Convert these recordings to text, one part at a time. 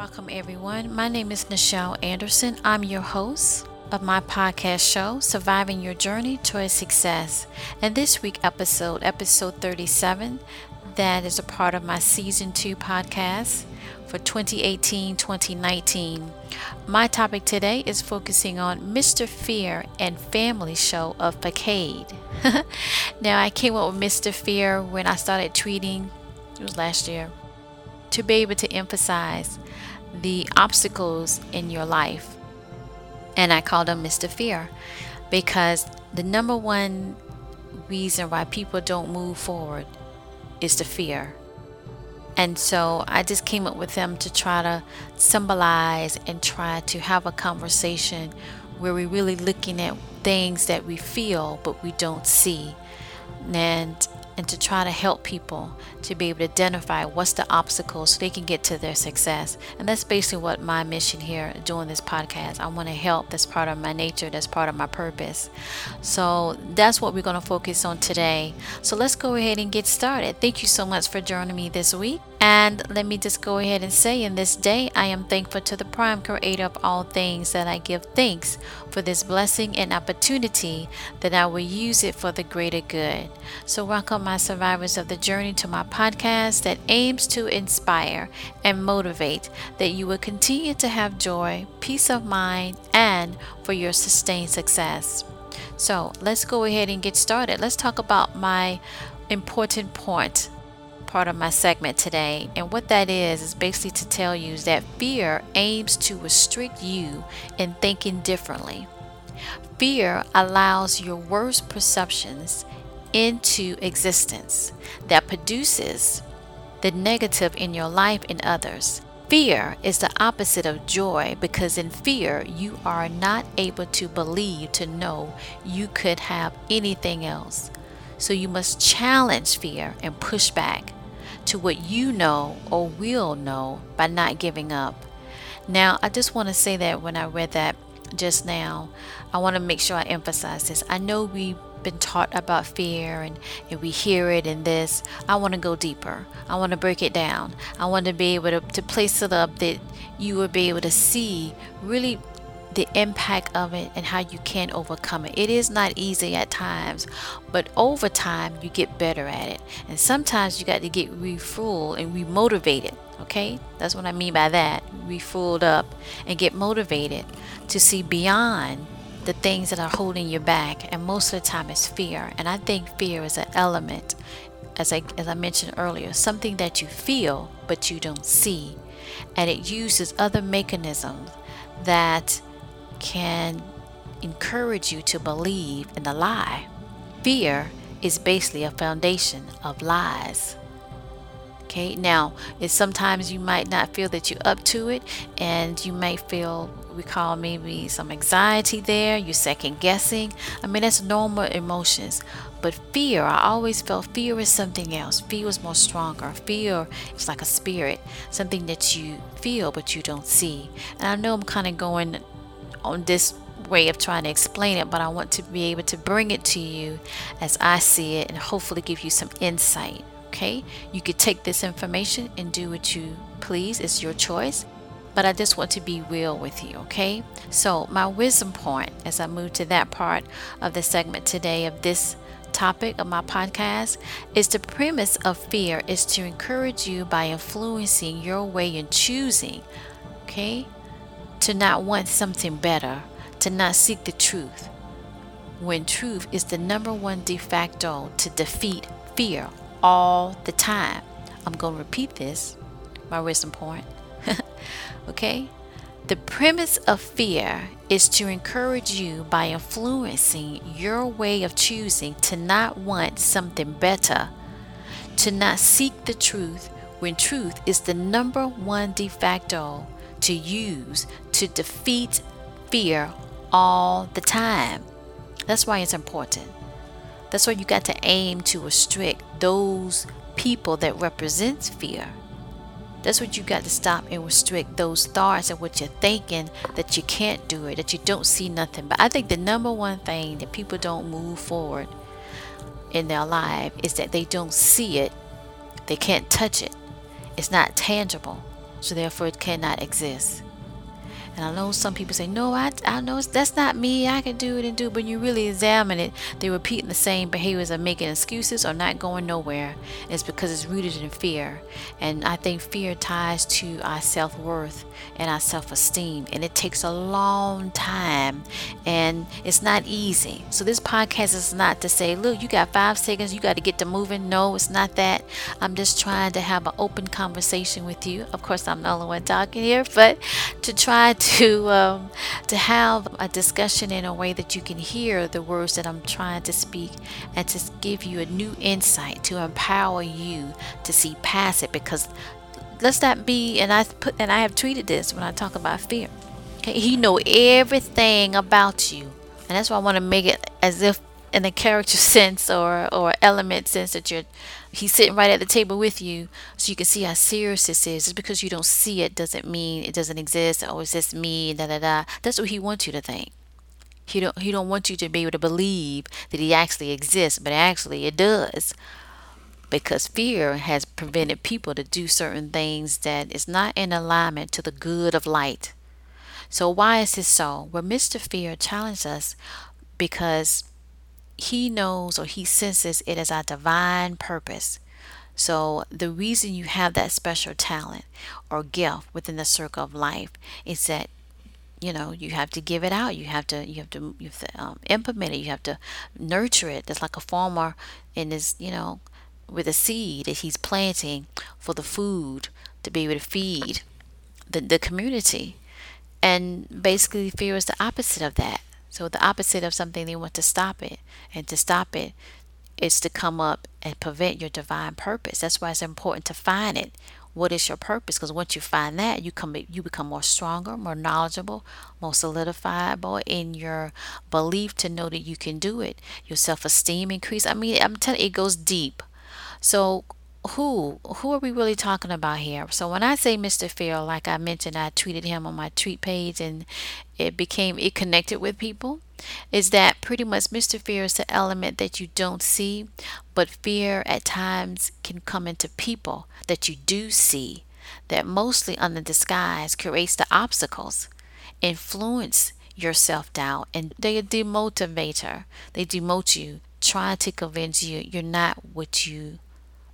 Welcome, everyone. My name is Nichel Anderson. I'm your host of my podcast show, Surviving Your Journey Towards Success. And this week episode, episode 37, that is a part of my season two podcast for 2018 2019. My topic today is focusing on Mr. Fear and Family Show of Facade. now, I came up with Mr. Fear when I started tweeting, it was last year, to be able to emphasize the obstacles in your life. And I call them Mr. Fear because the number one reason why people don't move forward is the fear. And so I just came up with them to try to symbolize and try to have a conversation where we're really looking at things that we feel but we don't see. And and to try to help people to be able to identify what's the obstacles so they can get to their success. And that's basically what my mission here doing this podcast. I want to help. That's part of my nature, that's part of my purpose. So that's what we're going to focus on today. So let's go ahead and get started. Thank you so much for joining me this week. And let me just go ahead and say in this day, I am thankful to the prime creator of all things that I give thanks for this blessing and opportunity that I will use it for the greater good. So, welcome, my survivors of the journey, to my podcast that aims to inspire and motivate that you will continue to have joy, peace of mind, and for your sustained success. So, let's go ahead and get started. Let's talk about my important point part of my segment today. And what that is, is basically to tell you that fear aims to restrict you in thinking differently. Fear allows your worst perceptions into existence that produces the negative in your life and others. Fear is the opposite of joy because in fear you are not able to believe to know you could have anything else. So you must challenge fear and push back to what you know or will know by not giving up. Now, I just want to say that when I read that just now, I want to make sure I emphasize this. I know we've been taught about fear and, and we hear it in this. I want to go deeper. I want to break it down. I want to be able to, to place it up that you will be able to see really the impact of it and how you can overcome it. It is not easy at times, but over time you get better at it. And sometimes you got to get refueled and remotivated. Okay, that's what I mean by that. Refueled up and get motivated to see beyond the things that are holding you back. And most of the time, it's fear. And I think fear is an element, as I as I mentioned earlier, something that you feel but you don't see, and it uses other mechanisms that can encourage you to believe in the lie. Fear is basically a foundation of lies. Okay, now it's sometimes you might not feel that you're up to it, and you may feel we call maybe some anxiety there, you're second guessing. I mean, that's normal emotions. But fear, I always felt fear is something else. Fear is more stronger. Fear is like a spirit, something that you feel but you don't see. And I know I'm kind of going on this way of trying to explain it, but I want to be able to bring it to you as I see it and hopefully give you some insight. Okay, you could take this information and do what you please, it's your choice. But I just want to be real with you, okay? So, my wisdom point as I move to that part of the segment today of this topic of my podcast is the premise of fear is to encourage you by influencing your way in choosing, okay? To not want something better, to not seek the truth, when truth is the number one de facto to defeat fear all the time. I'm going to repeat this, my wisdom point. okay? The premise of fear is to encourage you by influencing your way of choosing to not want something better, to not seek the truth when truth is the number one de facto to use to defeat fear all the time. That's why it's important. That's why you got to aim to restrict those people that represents fear. That's what you got to stop and restrict those thoughts and what you're thinking that you can't do it, that you don't see nothing. But I think the number one thing that people don't move forward in their life is that they don't see it, they can't touch it, it's not tangible. so therefore it cannot exist. And I know some people say, no, I, I know that's not me. I can do it and do it. But when you really examine it, they're repeating the same behaviors of making excuses or not going nowhere. It's because it's rooted in fear. And I think fear ties to our self worth and our self esteem. And it takes a long time and it's not easy. So this podcast is not to say, look, you got five seconds, you got to get to moving. No, it's not that. I'm just trying to have an open conversation with you. Of course, I'm the only one talking here, but to try to um, to have a discussion in a way that you can hear the words that I'm trying to speak and to give you a new insight to empower you to see past it because let's not be and I put and I have tweeted this when I talk about fear. Okay, he know everything about you. And that's why I want to make it as if in a character sense or or element sense that you're he's sitting right at the table with you so you can see how serious this is. Just because you don't see it doesn't mean it doesn't exist. Oh, it's just me? Da da da. That's what he wants you to think. He don't he don't want you to be able to believe that he actually exists but actually it does. Because fear has prevented people to do certain things that is not in alignment to the good of light. So why is this so? Well mr fear challenged us because he knows or he senses it as a divine purpose. So, the reason you have that special talent or gift within the circle of life is that you know you have to give it out. You have to you have to you have to um, implement it. You have to nurture it. It's like a farmer in this you know with a seed that he's planting for the food to be able to feed the, the community. And basically fear is the opposite of that so the opposite of something they want to stop it. And to stop it is to come up and prevent your divine purpose. That's why it's important to find it. What is your purpose? Because once you find that, you come you become more stronger, more knowledgeable, more solidifiable in your belief to know that you can do it. Your self esteem increase. I mean, I'm telling you, it goes deep. So who who are we really talking about here? So when i say mr Fear, like i mentioned i tweeted him on my tweet page and it became it connected with people is that pretty much mr fear is the element that you don't see but fear at times can come into people that you do see that mostly under disguise creates the obstacles influence your self-doubt and they are demotivator. They demote you trying to convince you you're not what you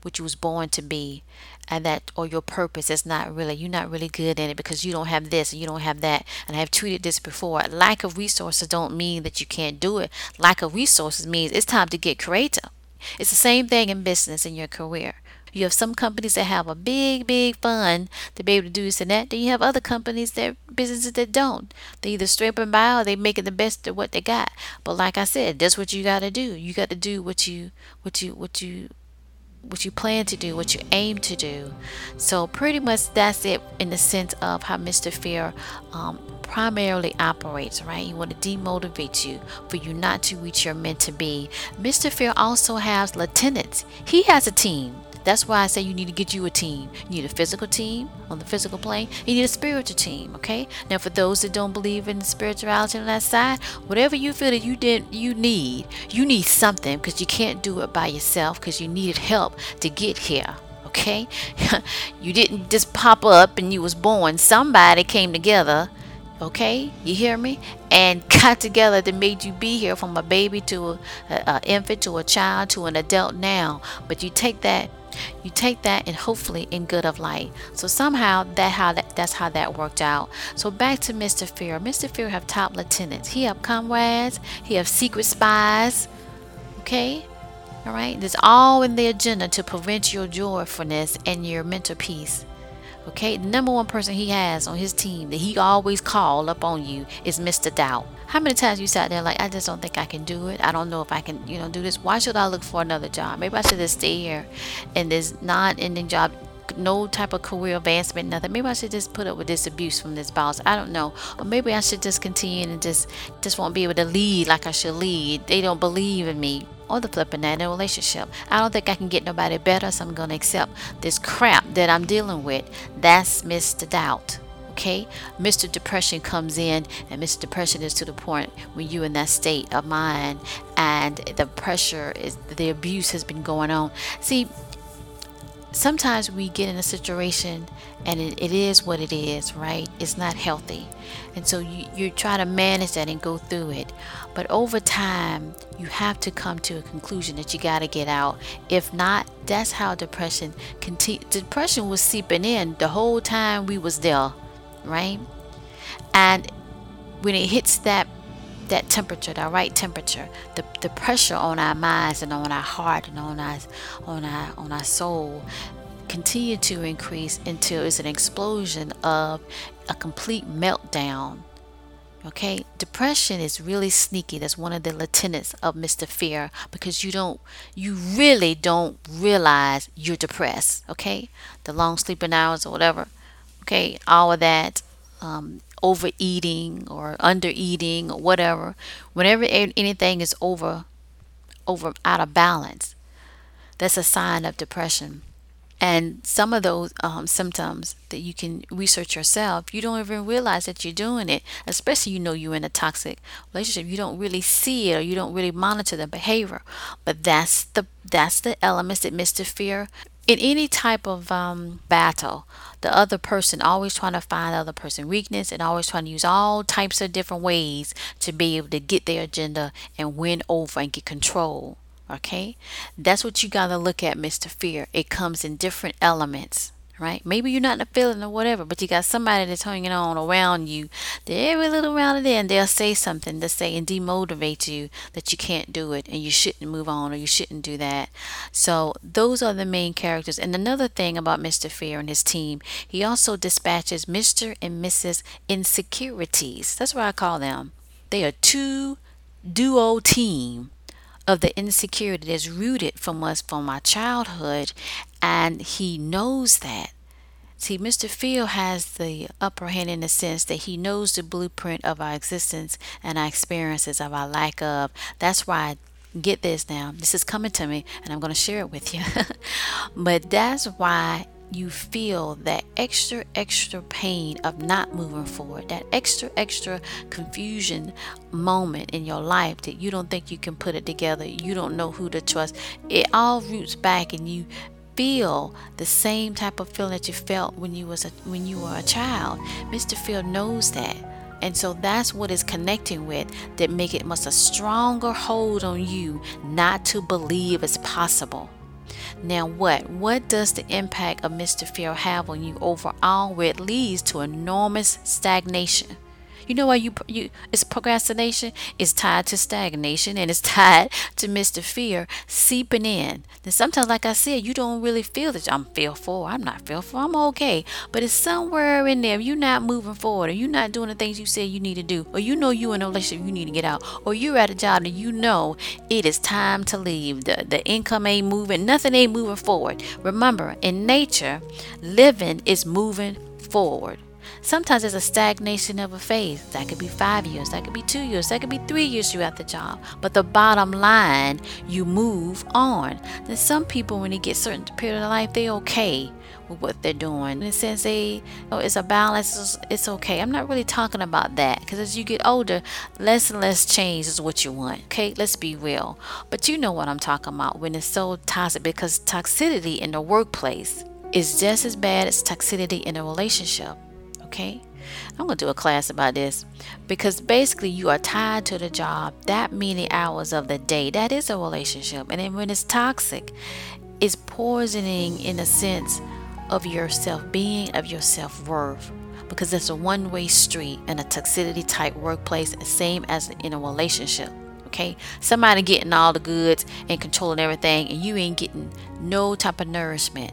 what you was born to be and that or your purpose is not really you're not really good in it because you don't have this and you don't have that and i have tweeted this before lack of resources don't mean that you can't do it lack of resources means it's time to get creative it's the same thing in business in your career you have some companies that have a big, big fund to be able to do this and that. Then you have other companies that businesses that don't. They either scraping by or they making the best of what they got. But like I said, that's what you got to do. You got to do what you, what you, what you what you plan to do, what you aim to do. So pretty much that's it in the sense of how Mr. Fear um, primarily operates, right? He want to demotivate you for you not to reach your meant to be. Mr. Fear also has lieutenants. He has a team. That's why I say you need to get you a team. You need a physical team on the physical plane. You need a spiritual team, okay? Now for those that don't believe in spirituality on that side, whatever you feel that you did you need, you need something because you can't do it by yourself because you needed help to get here okay you didn't just pop up and you was born somebody came together okay? You hear me? And got together that made you be here from a baby to a, a, a infant to a child to an adult now. But you take that you take that and hopefully in good of light. So somehow that how that, that's how that worked out. So back to mr fear. Mr fear have top lieutenants. He have comrades. He have secret spies. Okay? All right? It's all in the agenda to prevent your joyfulness and your mental peace Okay, the number one person he has on his team that he always call up on you is Mr. Doubt. How many times you sat there like, I just don't think I can do it. I don't know if I can, you know, do this. Why should I look for another job? Maybe I should just stay here in this non-ending job no type of career advancement, nothing. Maybe I should just put up with this abuse from this boss. I don't know. Or maybe I should just continue and just just won't be able to lead like I should lead. They don't believe in me. Or the flipping that in a relationship. I don't think I can get nobody better, so I'm gonna accept this crap that I'm dealing with. That's Mr. Doubt okay mr depression comes in and mr depression is to the point when you're in that state of mind and the pressure is the abuse has been going on see sometimes we get in a situation and it, it is what it is, right? It's not healthy. And so you, you try to manage that and go through it. But over time, you have to come to a conclusion that you got to get out. If not, that's how depression continue. Depression was seeping in the whole time we was there, right? And when it hits that that temperature, that right temperature, the, the pressure on our minds and on our heart and on our on our on our soul continue to increase until it's an explosion of a complete meltdown. Okay, depression is really sneaky. That's one of the lieutenants of Mr. Fear because you don't, you really don't realize you're depressed. Okay, the long sleeping hours or whatever. Okay, all of that. Um, overeating or undereating or whatever, whenever anything is over over out of balance, that's a sign of depression. And some of those um, symptoms that you can research yourself, you don't even realize that you're doing it. Especially you know you're in a toxic relationship, you don't really see it or you don't really monitor the behavior. But that's the that's the elements that Mr. Fear in any type of um, battle, the other person always trying to find the other person weakness and always trying to use all types of different ways to be able to get their agenda and win over and get control. Okay, that's what you got to look at, Mr. Fear. It comes in different elements right? Maybe you're not feeling or whatever, but you got somebody that's hanging on around you. They're every little around it and they'll say something to say and demotivate you that you can't do it and you shouldn't move on or you shouldn't do that. So those are the main characters. And another thing about Mr. Fear and his team, he also dispatches Mr. and Mrs. Insecurities. That's what I call them. They are two duo team of the insecurity that's rooted from us from our childhood and he knows that. See mr Fear has the upper hand in the sense that he knows the blueprint of our existence and our experiences of our lack of. That's why I get this now. This is coming to me and i'm going to share it with you. But that's why you feel that extra, extra pain of not moving forward, that extra, extra confusion moment in your life that you don't think you can put it together, you don't know who to trust, it all roots back and you feel the same type of feeling that you felt when you was a, when you were a child. Mr. Fear knows that. And so that's what is connecting with that make it much a stronger hold on you not to believe it's possible. Now, what? What does the impact of Mr. Fear have on you overall? Where it leads to enormous stagnation. You know why you you it's procrastination is tied to stagnation and it's tied to Mr. Fear seeping in. And sometimes, like I said, you don't really feel that I'm fearful. I'm not fearful. I'm okay. But it's somewhere in there. You're not moving forward, or you're not doing the things you said you need to do, or you know you in a relationship you need to get out, or you're at a job and you know it is time to leave. The the income ain't moving. Nothing ain't moving forward. Remember, in nature, living is moving forward. Sometimes there's a stagnation of a phase. That could be five years, that could be two years, that could be three years you're the job. But the bottom line, you move on. Then some people, when they get certain period of life, they're okay with what they're doing. And since they, it's a balance, it's, it's okay. I'm not really talking about that because as you get older, less and less change is what you want. Okay, let's be real. But you know what I'm talking about when it's so toxic because toxicity in the workplace is just as bad as toxicity in a relationship. Okay? I'm going to do a class about this because basically you are tied to the job that many hours of the day. That is a relationship. And then when it's toxic, it's poisoning in a sense of your self being, of your self worth. Because it's a one way street in a toxicity type workplace, same as in a relationship. Okay, somebody getting all the goods and controlling everything, and you ain't getting no type of nourishment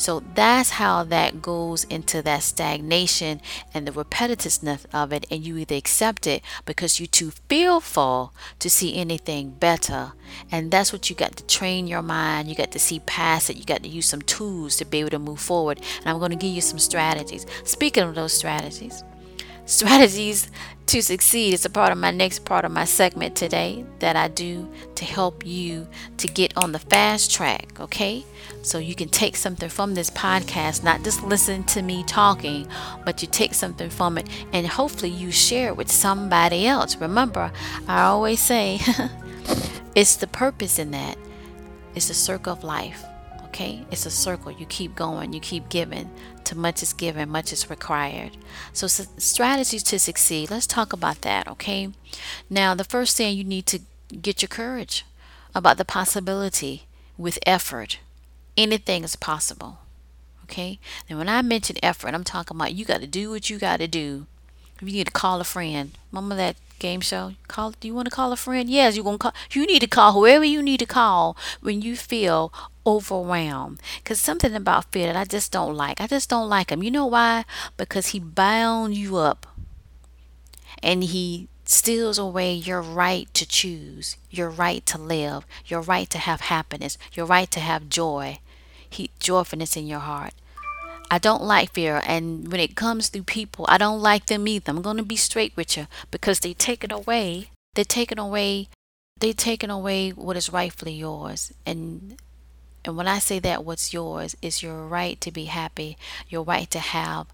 so that's how that goes into that stagnation and the repetitiveness of it. And you either accept it because you're too fearful to see anything better. And that's what you got to train your mind. You got to see past it. You got to use some tools to be able to move forward. And I'm going to give you some strategies. Speaking of those strategies, strategies to succeed is a part of my next part of my segment today that I do to help you to get on the fast track, okay? So you can take something from this podcast, not just listen to me talking, but you take something from it and hopefully you share it with somebody else. Remember, I always say it's the purpose in that. It's the circle of life. Okay? It's a circle. You keep going, you keep giving. To much is given, much is required. So, strategies to succeed. Let's talk about that, okay? Now, the first thing you need to get your courage about the possibility with effort. Anything is possible. Okay? And when I mention effort, I'm talking about you got to do what you got to do. If you need to call a friend, remember that game show? Call. Do you want to call a friend? Yes, you gonna call. You need to call whoever you need to call when you feel overwhelmed. Cause something about fear that I just don't like. I just don't like him. You know why? Because he bound you up, and he steals away your right to choose, your right to live, your right to have happiness, your right to have joy, he, joyfulness in your heart. I don't like fear, and when it comes through people, I don't like them either. I'm going to be straight with you because they take it away. They're taking away. they're taking away what is rightfully yours, and and when I say that, what's yours is your right to be happy, your right to have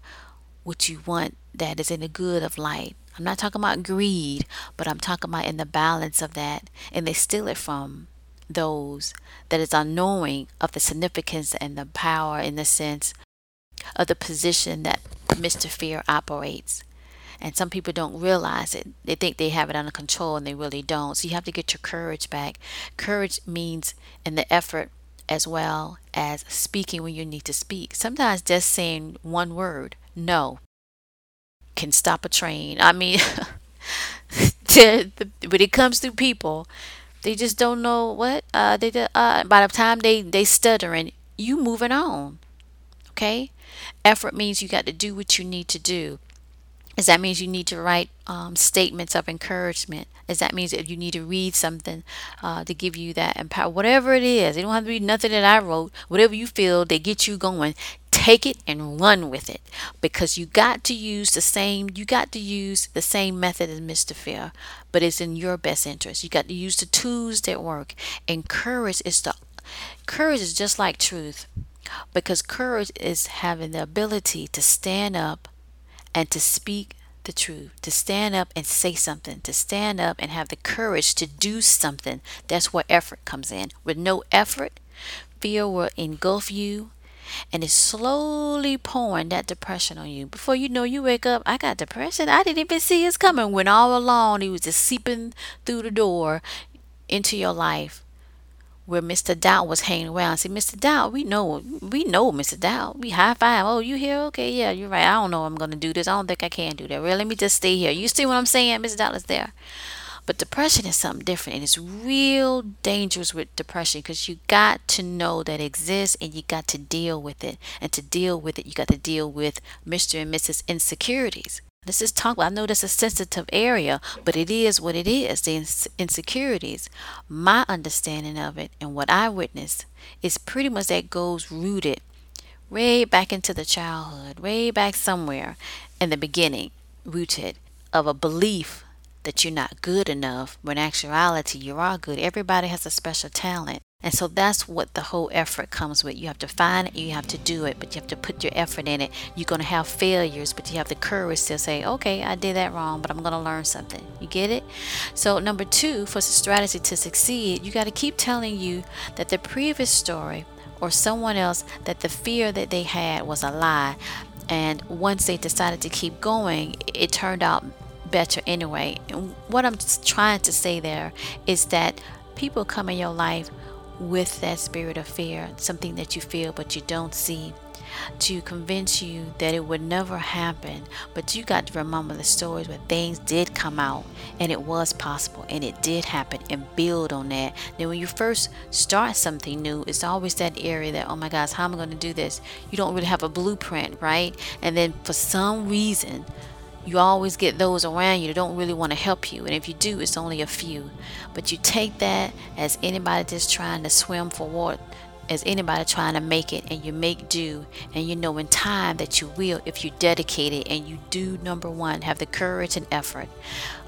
what you want that is in the good of light, I'm not talking about greed, but I'm talking about in the balance of that. And they steal it from those that is unknowing of the significance and the power in the sense of the position that Mr. Fear operates. And some people don't realize it. They think they have it under control and they really don't. So you have to get your courage back. Courage means in the effort as well as speaking when you need to speak. Sometimes just saying one word, no, can stop a train. I mean, when it comes to people, they just don't know what uh, they. Uh, by the time they they stuttering, you moving on. Okay, effort means you got to do what you need to do. Is that means you need to write um, statements of encouragement? Is that means that you need to read something uh, to give you that empower? Whatever it is, it don't have to be nothing that I wrote. Whatever you feel, they get you going take it and run with it because you got to use the same you got to use the same method as Mr. Fear, but it's in your best interest. You got to use the tools that work. And courage is the courage is just like truth because courage is having the ability to stand up and to speak the truth, to stand up and say something, to stand up and have the courage to do something. That's where effort comes in. With no effort, fear will engulf you and it's slowly pouring that depression on you. Before you know, you wake up, I got depression. I didn't even see it coming. When all along, it was just seeping through the door into your life where Mr. Doubt was hanging around. See, Mr. Doubt, we know, we know Mr. Doubt. We high five. Oh, you here? Okay, yeah, you're right. I don't know I'm gonna do this. I don't think I can do that. Really, let me just stay here. You see what I'm saying? Mr. Doubt is there. But depression is something different and it's real dangerous with depression because you got to know that it exists and you got to deal with it. And to deal with it, you got to deal with Mr. and Mrs. Insecurities. This is talk. I know that's a sensitive area, but it is what it is. The insecurities. My understanding of it and what I witnessed is pretty much that goes rooted way back into the childhood, way back somewhere in the beginning, rooted of a belief that you're not good enough when actuality you are good. Everybody has a special talent. And so that's what the whole effort comes with. You have to find it, you have to do it, but you have to put your effort in it. You're going to have failures, but you have the courage to say, okay, I did that wrong, but I'm going to learn something. You get it? So, number two, for the strategy to succeed, you got to keep telling you that the previous story or someone else that the fear that they had was a lie. And once they decided to keep going, it turned out better anyway. And what I'm trying to say there is that people come in your life with that spirit of fear, something that you feel but you don't see, to convince you that it would never happen. But you got to remember the stories where things did come out and it was possible and it did happen and build on that. Then, when you first start something new, it's always that area that, oh my gosh, how am I going to do this? You don't really have a blueprint, right? And then for some reason, you always get those around you that don't really want to help you. And if you do, it's only a few. But you take that as anybody just trying to swim for water, as anybody trying to make it, and you make do. And you know in time that you will if you dedicate it and you do, number one, have the courage and effort.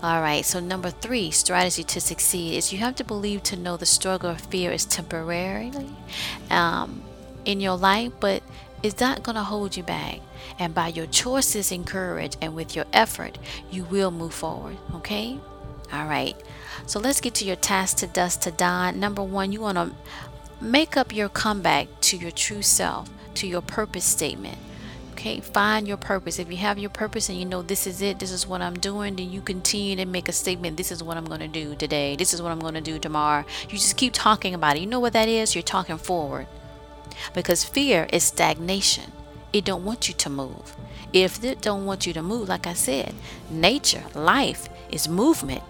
All right, so number three, strategy to succeed is you have to believe to know the struggle of fear is temporarily um, in your life, but it's not going to hold you back. And by your choices and courage and with your effort, you will move forward. Okay? All right. So let's get to your task to dusk to dawn. Number one, you want to make up your comeback to your true self, to your purpose statement. Okay, find your purpose. If you have your purpose and you know this is it, this is what I'm doing, then you continue to make a statement. This is what I'm going to do today. This is what I'm going to do tomorrow. You just keep talking about it. You know what that is? You're talking forward. Because fear is stagnation. It don't want you to move. If it don't want you to move, like I said, nature, life is movement.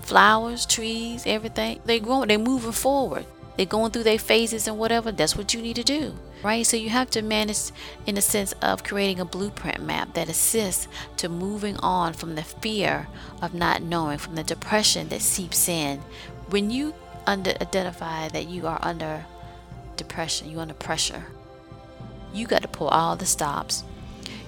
Flowers, trees, everything, they growing, they're moving forward. They're going through their phases and whatever. That's what you need to do right? So you have to manage in the sense of creating a blueprint map that assists to moving on from the fear of not knowing, from the depression that seeps in. When you under identify that you are under depression, you under pressure, you got to pull all the stops.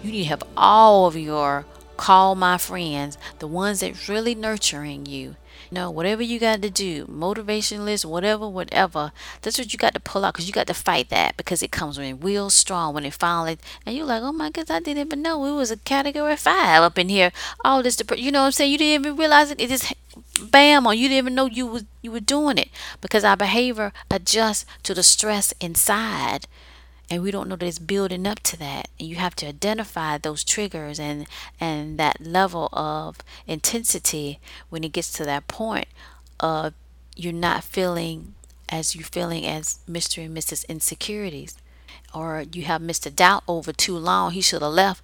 You need to have all of your call my friends, the ones that's really nurturing you, You know, whatever you got to do, motivation list, whatever, whatever, that's what you got to pull out because you got to fight that because it comes in real strong when it finally, and you're like, oh my goodness, I didn't even know it was a category five up in here. All this, depression, you know what I'm saying? You didn't even realize it. It just bam on you didn't even know you was you were doing it because our behavior adjusts to the stress inside and we don't know that it's building up to that and you have to identify those triggers and and that level of intensity when it gets to that point of you're not feeling as you're feeling as Mr. and Mrs. Insecurities or you have Mr. Doubt over too long he should have left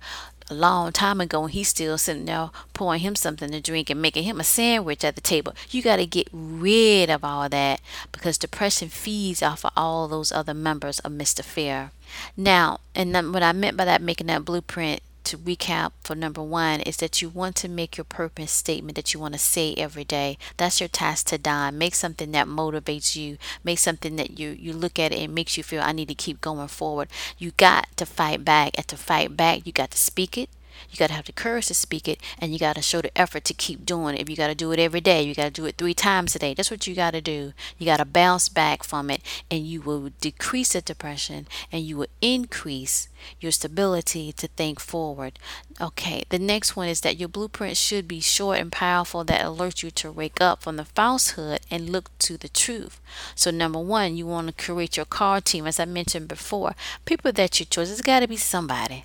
a long time ago and he's still sitting there pouring him something to drink and making him a sandwich at the table. You got to get rid of all that because depression feeds off of all those other members of Mr. Fear. Now, and what I meant by that, making that blueprint to recap for number one is that you want to make your purpose statement that you want to say every day. That's your task to dime. Make something that motivates you. Make something that you you look at it and makes you feel I need to keep going forward. You got to fight back. And to fight back, you got to speak it. You got to have the courage to speak it and you got to show the effort to keep doing it. If you got to do it every day, you got to do it three times a day. That's what you got to do. You got to bounce back from it and you will decrease the depression and you will increase your stability to think forward. Okay, the next one is that your blueprint should be short and powerful that alerts you to wake up from the falsehood and look to the truth. So, number one, you want to create your car team, as I mentioned before. People that you choose, it's got to be somebody,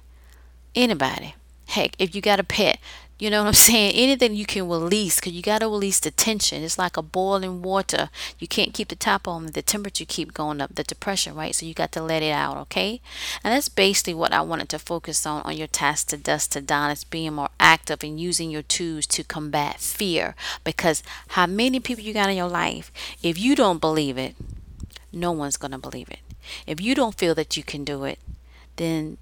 anybody Heck, if you got a pet, you know what I'm saying? Anything you can release because you got to release the tension. It's like a boiling water. You can't keep the top on, the temperature keep going up, the depression, right? So you got to let it out, okay? And that's basically what I wanted to focus on on your task to dusk to dawn. It's being more active and using your tools to combat fear. Because how many people you got in your life, if you don't believe it, no one's to believe it. If you don't feel that you can do it, then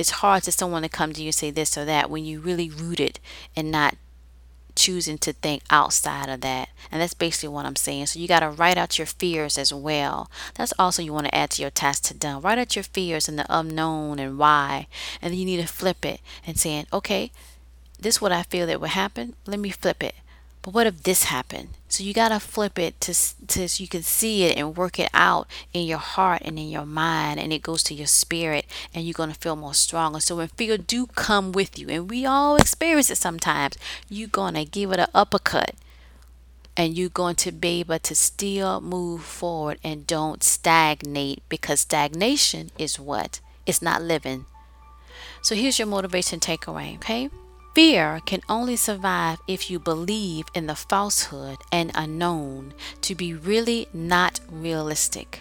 it's hard to someone to come to you and say this or that when you really rooted and not choosing to think outside of that. And that's basically what I'm saying. So you got to write out your fears as well. That's also you want to add to your task to done. Write out your fears and the unknown and why. And then you need to flip it and saying, okay, this is what I feel that would happen. Let me flip it. But what if this happened? So you got to flip it to, to so you can see it and work it out in your heart and in your mind and it goes to your spirit and you're to feel more stronger. So when fear do come with you and we all experience it sometimes, you're to give it an uppercut and you're going to be able to still move forward and don't stagnate because stagnation is what? It's not living. So here's your motivation takeaway, okay? Fear can only survive if you believe in the falsehood and unknown to be really not realistic.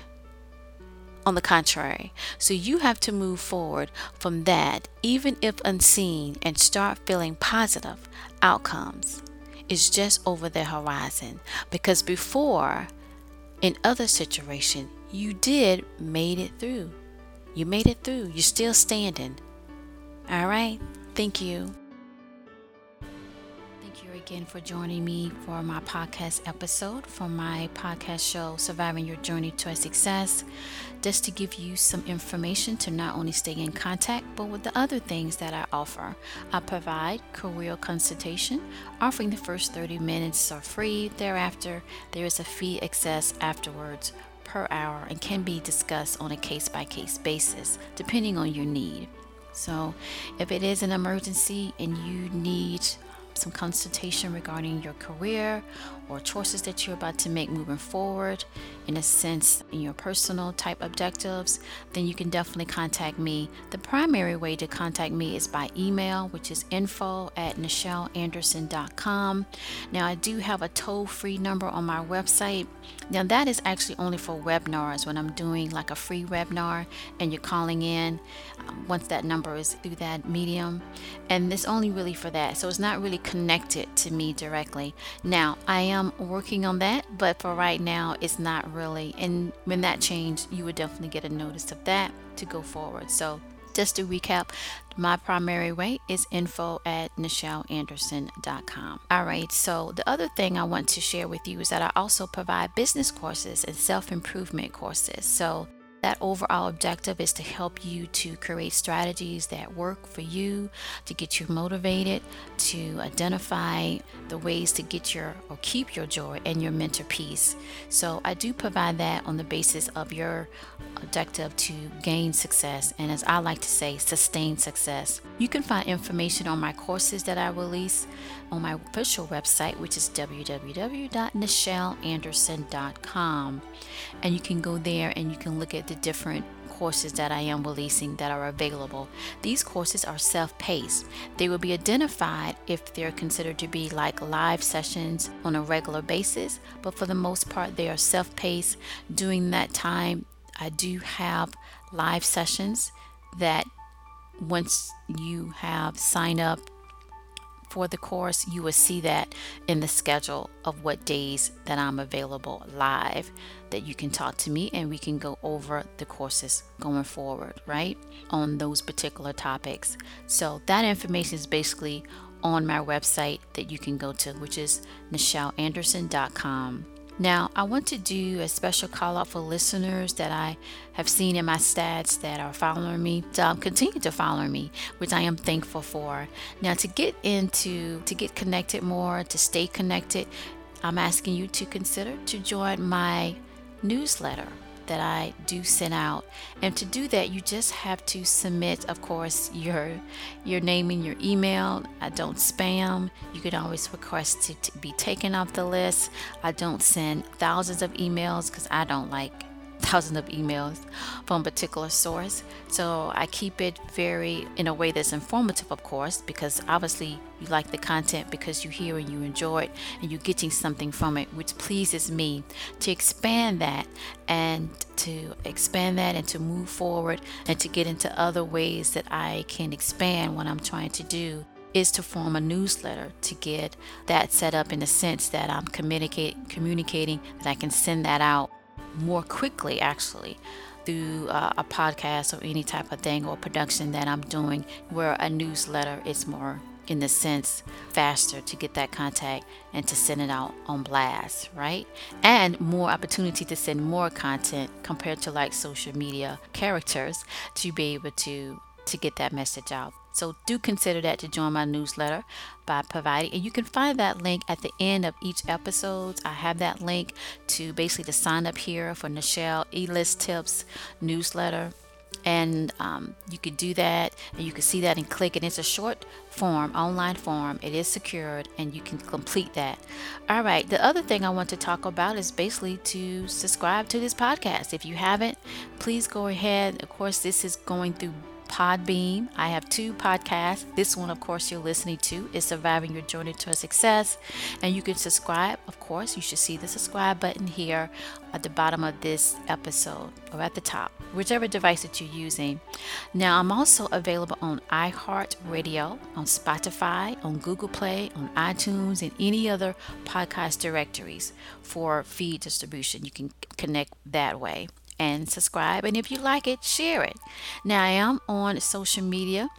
On the contrary, so you have to move forward from that, even if unseen, and start feeling positive outcomes. It's just over the horizon because before, in other situations, you did made it through. You made it through. You're still standing. All right. Thank you again for joining me for my podcast episode for my podcast show, Surviving Your Journey to Success. Just to give you some information to not only stay in contact, but with the other things that I offer. I provide career consultation, offering the first 30 minutes are free. Thereafter, there is a fee access afterwards per hour and can be discussed on a case by case basis, depending on your need. So, if it is an emergency and you need some consultation regarding your career or choices that you're about to make moving forward, in a sense, in your personal type objectives, then you can definitely contact me. The primary way to contact me is by email, which is info at NichelAnderson.com. Now, I do have a toll free number on my website. Now, that is actually only for webinars when I'm doing like a free webinar and you're calling in um, once that number is through that medium. And it's only really for that. So it's not really connected to me directly. Now, I am am working on that, but for right now, it's not really. And when that changes, you would definitely get a notice of that to go forward. So, just to recap, my primary way is info at nichelanderson.com. All right, so the other thing I want to share with you is that I also provide business courses and self improvement courses. So, that overall objective is to help you to create strategies that work for you, to get you motivated, to identify the ways to get your or keep your joy and your mental peace. So, I do provide that on the basis of your objective to gain success and, as I like to say, sustain success. You can find information on my courses that I release on my official website, which is www.nichelanderson.com. And you can go there and you can look at the different courses that I am releasing that are available. These courses are self paced. They will be identified if they're considered to be like live sessions on a regular basis, but for the most part, they are self paced. During that time, I do have live sessions that once you have signed up for the course, you will see that in the schedule of what days that I'm available live that you can talk to me and we can go over the courses going forward, right? On those particular topics. So that information is basically on my website that you can go to, which is nichelanderson.com. Now, I want to do a special call out for listeners that I have seen in my stats that are following me, um, continue to follow me, which I am thankful for. Now, to get into, to get connected more, to stay connected, I'm asking you to consider to join my newsletter that I do send out. And to do that, you just have to submit, of course, your your name and your email. I don't spam. You can always request to, to be taken off the list. I don't send thousands of emails because I don't like thousands of emails from a particular source. So I keep it very in a way that's informative, of course, because obviously you like the content because you hear and you enjoy it and you're getting something from it, which pleases me. To expand that and to expand that and to move forward and to get into other ways that I can expand what I'm trying to do is to form a newsletter to get that set up in the sense that I'm communicate, communicating that I can send that out more quickly actually through uh, a podcast or any type of thing or production that I'm doing where a newsletter is more in the sense faster to get that contact and to send it out on blast, right? And more opportunity to send more content compared to like social media characters to be able to to get that message out. So do consider that to join my newsletter by providing, and you can find that link at the end of each episode. I have that link to basically to sign up here for Nichel E-List Tips newsletter. And um, you could do that, and you can see that and click And It's a short form, online form. It is secured, and you can complete that. All right. The other thing I want to talk about is basically to subscribe to this podcast. If you haven't, please go ahead. Of course, this is going through Podbean. I have two podcasts. This one, of course, you're listening to is Surviving Your Journey to a Success. And you can subscribe. Of course, you should see the subscribe button here at the bottom of this episode or at the top, whichever device that you're using. Now, I'm also available on iHeartRadio, on Spotify, on Google Play, on iTunes, and any other podcast directories for feed distribution. You can connect that way and subscribe. And if you like it, share it. Now, I am on social media.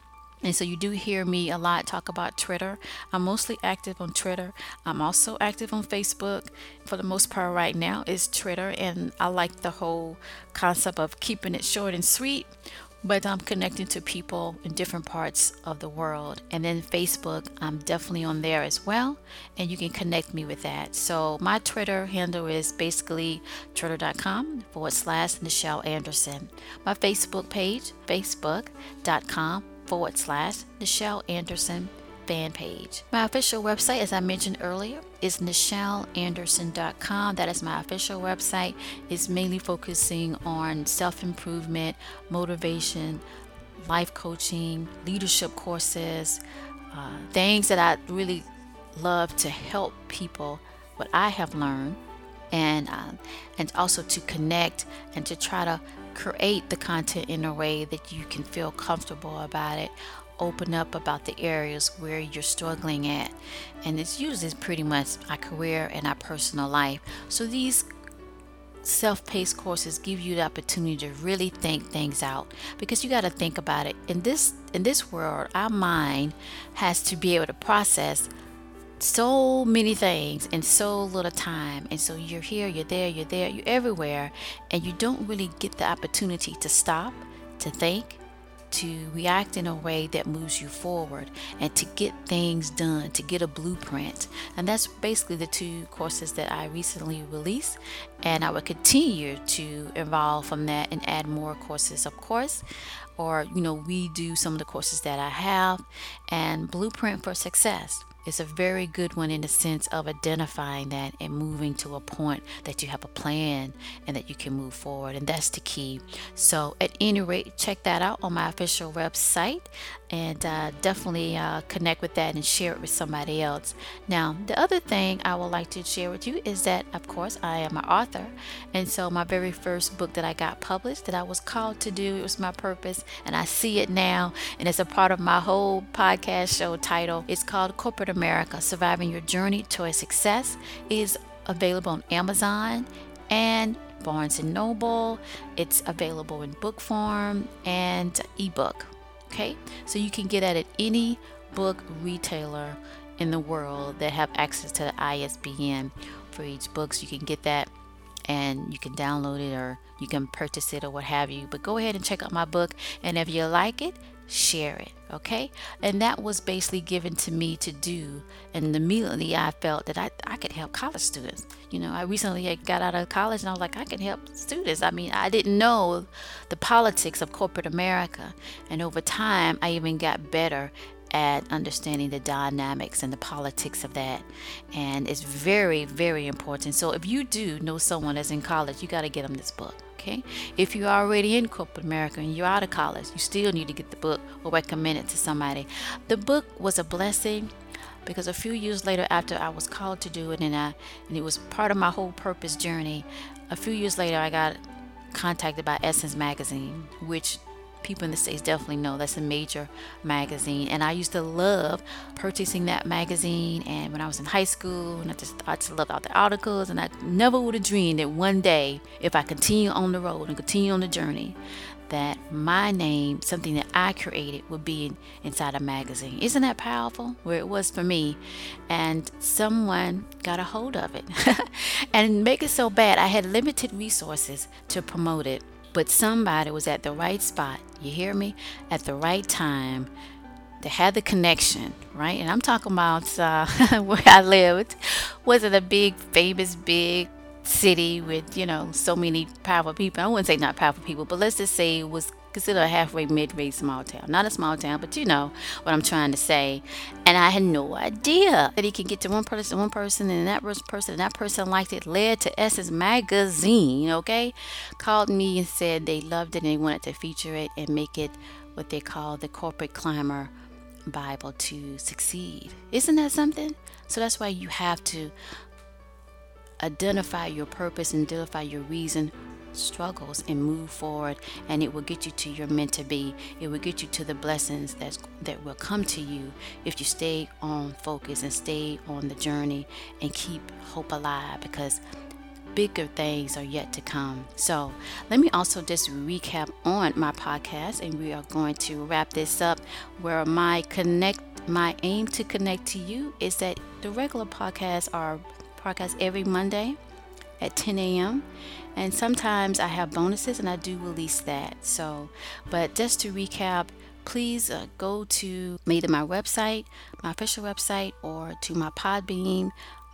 And so you do hear me a lot talk about Twitter. I'm mostly active on Twitter. I'm also active on Facebook. For the most part right now is Twitter and I like the whole concept of keeping it short and sweet but I'm connecting to people in different parts of the world. And then Facebook, I'm definitely on there as well, and you can connect me with that. So my Twitter handle is basically twitter.com forward slash Nichel Anderson. My Facebook page, facebook.com forward slash Nichel Anderson fan page. My official website, as I mentioned earlier, is NichelAnderson.com. That is my official website. It's mainly focusing on self improvement, motivation, life coaching, leadership courses, uh, things that I really love to help people, what I have learned, and uh, and also to connect and to try to create the content in a way that you can feel comfortable about it open up about the areas where you're struggling at. And it's usually pretty much our career and our personal life. So these self-paced courses give you the opportunity to really think things out. Because you got to think about it. In this in this world our mind has to be able to process so many things in so little time. And so you're here, you're there, you're there, you're everywhere, and you don't really get the opportunity to stop, to think, to react in a way that moves you forward and to get things done, to get a blueprint. And that's basically the two courses that I recently released. And I will continue to evolve from that and add more courses, of course. Or, you know, redo some of the courses that I have and Blueprint for Success is a very good one in the sense of identifying that and moving to a point that you have a plan and that you can move forward. And that's the key. So, at any rate, check that out on my official website and uh, definitely uh, connect with that and share it with somebody else. Now, the other thing I would like to share with you is that, of course, I am an author. And so, my very first book that I got published that I was called to do, it was my purpose, and I see it now. And it's a part of my whole podcast show title. It's called Corporate America Surviving Your Journey Toward Success. It is available on Amazon and Barnes and Noble. It's available in book form and ebook. Okay, so you can get that at any book retailer in the world that have access to the ISBN for each book. So you can get that and you can download it or you can purchase it or what have you. But go ahead and check out my book, and if you like it, share it okay and that was basically given to me to do and immediately i felt that i, I could help college students you know i recently got out of college and i was like i can help students i mean i didn't know the politics of corporate america and over time i even got better at understanding the dynamics and the politics of that. And it's very, very important. So if you do know someone that's in college, you got to get them this book. Okay. If you're already in corporate America and you're out of college, you still need to get the book or recommend it to somebody. The book was a blessing because a few years later after I was called to do it and I and it was part of my whole purpose journey, a few years later I got contacted by Essence magazine, which people in the States definitely know that's a major magazine. And I used to love purchasing that magazine. And when I was in high school, and I just, I just loved all the articles. And I never would have dreamed that one day, if I continue on the road and continue on the journey, that my name, something that I created, would be inside a magazine. Isn't that powerful? Where it was for me. And someone got a hold of it. and make it so bad, I had limited resources to promote it but somebody was at the right spot, you hear me, at the right time to have the connection, right? And I'm talking about uh, where I lived. Wasn't a big, famous, big city with, you know, so many powerful people. I wouldn't say not powerful people, but let's just say it was considered a halfway mid-range small town. Not a small town, but you know what I'm trying to say. And I had no idea that he could get to one person, one person, and that person, and that person liked it. Led to Essence Magazine, okay? Called me and said they loved it and they wanted to feature it and make it what they call the corporate climber Bible to succeed. Isn't that something? So that's why you have to identify your purpose and identify your reason struggles and move forward and it will get you to your meant to be it will get you to the blessings that that will come to you if you stay on focus and stay on the journey and keep hope alive because bigger things are yet to come. So, let me also just recap on my podcast, and we are going to wrap this up. Where my connect, my aim to connect to you is that the regular podcasts are podcast every Monday at 10 a.m. And sometimes I have bonuses and I do release that. So, but just to recap, please uh, go to either my website, my official website, or to my Podbean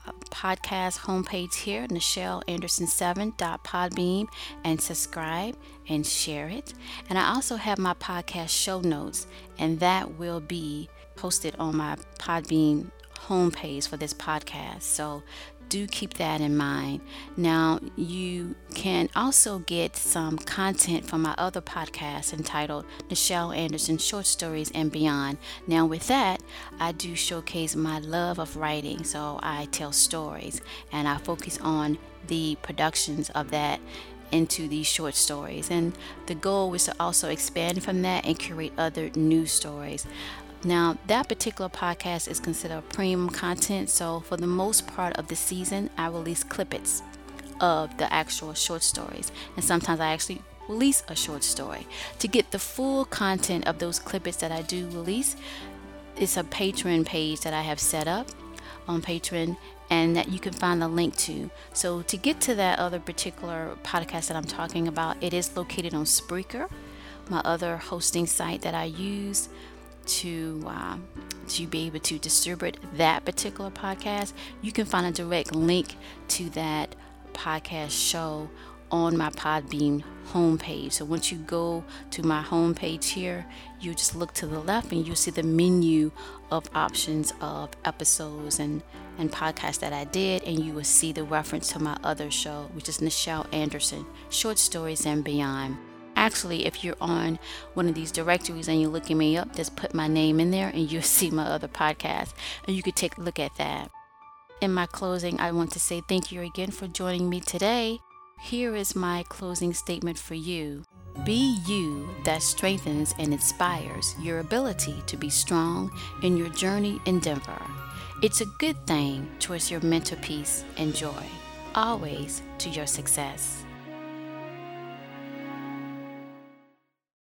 uh, podcast homepage here, NichelAnderson7.podbean, and subscribe and share it. And I also have my podcast show notes, and that will be posted on my Podbean homepage for this podcast. So do keep that in mind. Now, you can also get some content from my other podcast entitled Nichel Anderson Short Stories and Beyond. Now, with that, I do showcase my love of writing. So I tell stories and I focus on the productions of that into these short stories. And the goal is to also expand from that and create other new stories. Now, that particular podcast is considered premium content, so for the most part of the season, I release clippets of the actual short stories, and sometimes I actually release a short story. To get the full content of those clippets that I do release, it's a Patreon page that I have set up on Patreon and that you can find the link to. So, to get to that other particular podcast that I'm talking about, it is located on Spreaker, my other hosting site that I use to uh, to be able to distribute that particular podcast, you can find a direct link to that podcast show on my Podbean homepage. So once you go to my homepage here, you just look to the left and you'll see the menu of options of episodes and, and podcasts that I did, and you will see the reference to my other show, which is Nichel Anderson, Short Stories and Beyond actually if you're on one of these directories and you're looking me up just put my name in there and you'll see my other podcast. And you could take a look at that. In my closing i want to say thank you again for joining me today. Here is my closing statement for you. Be you that strengthens and inspires your ability to be strong in your journey in Denver. it's a good thing. Towards your mental peace and joy. Always to your success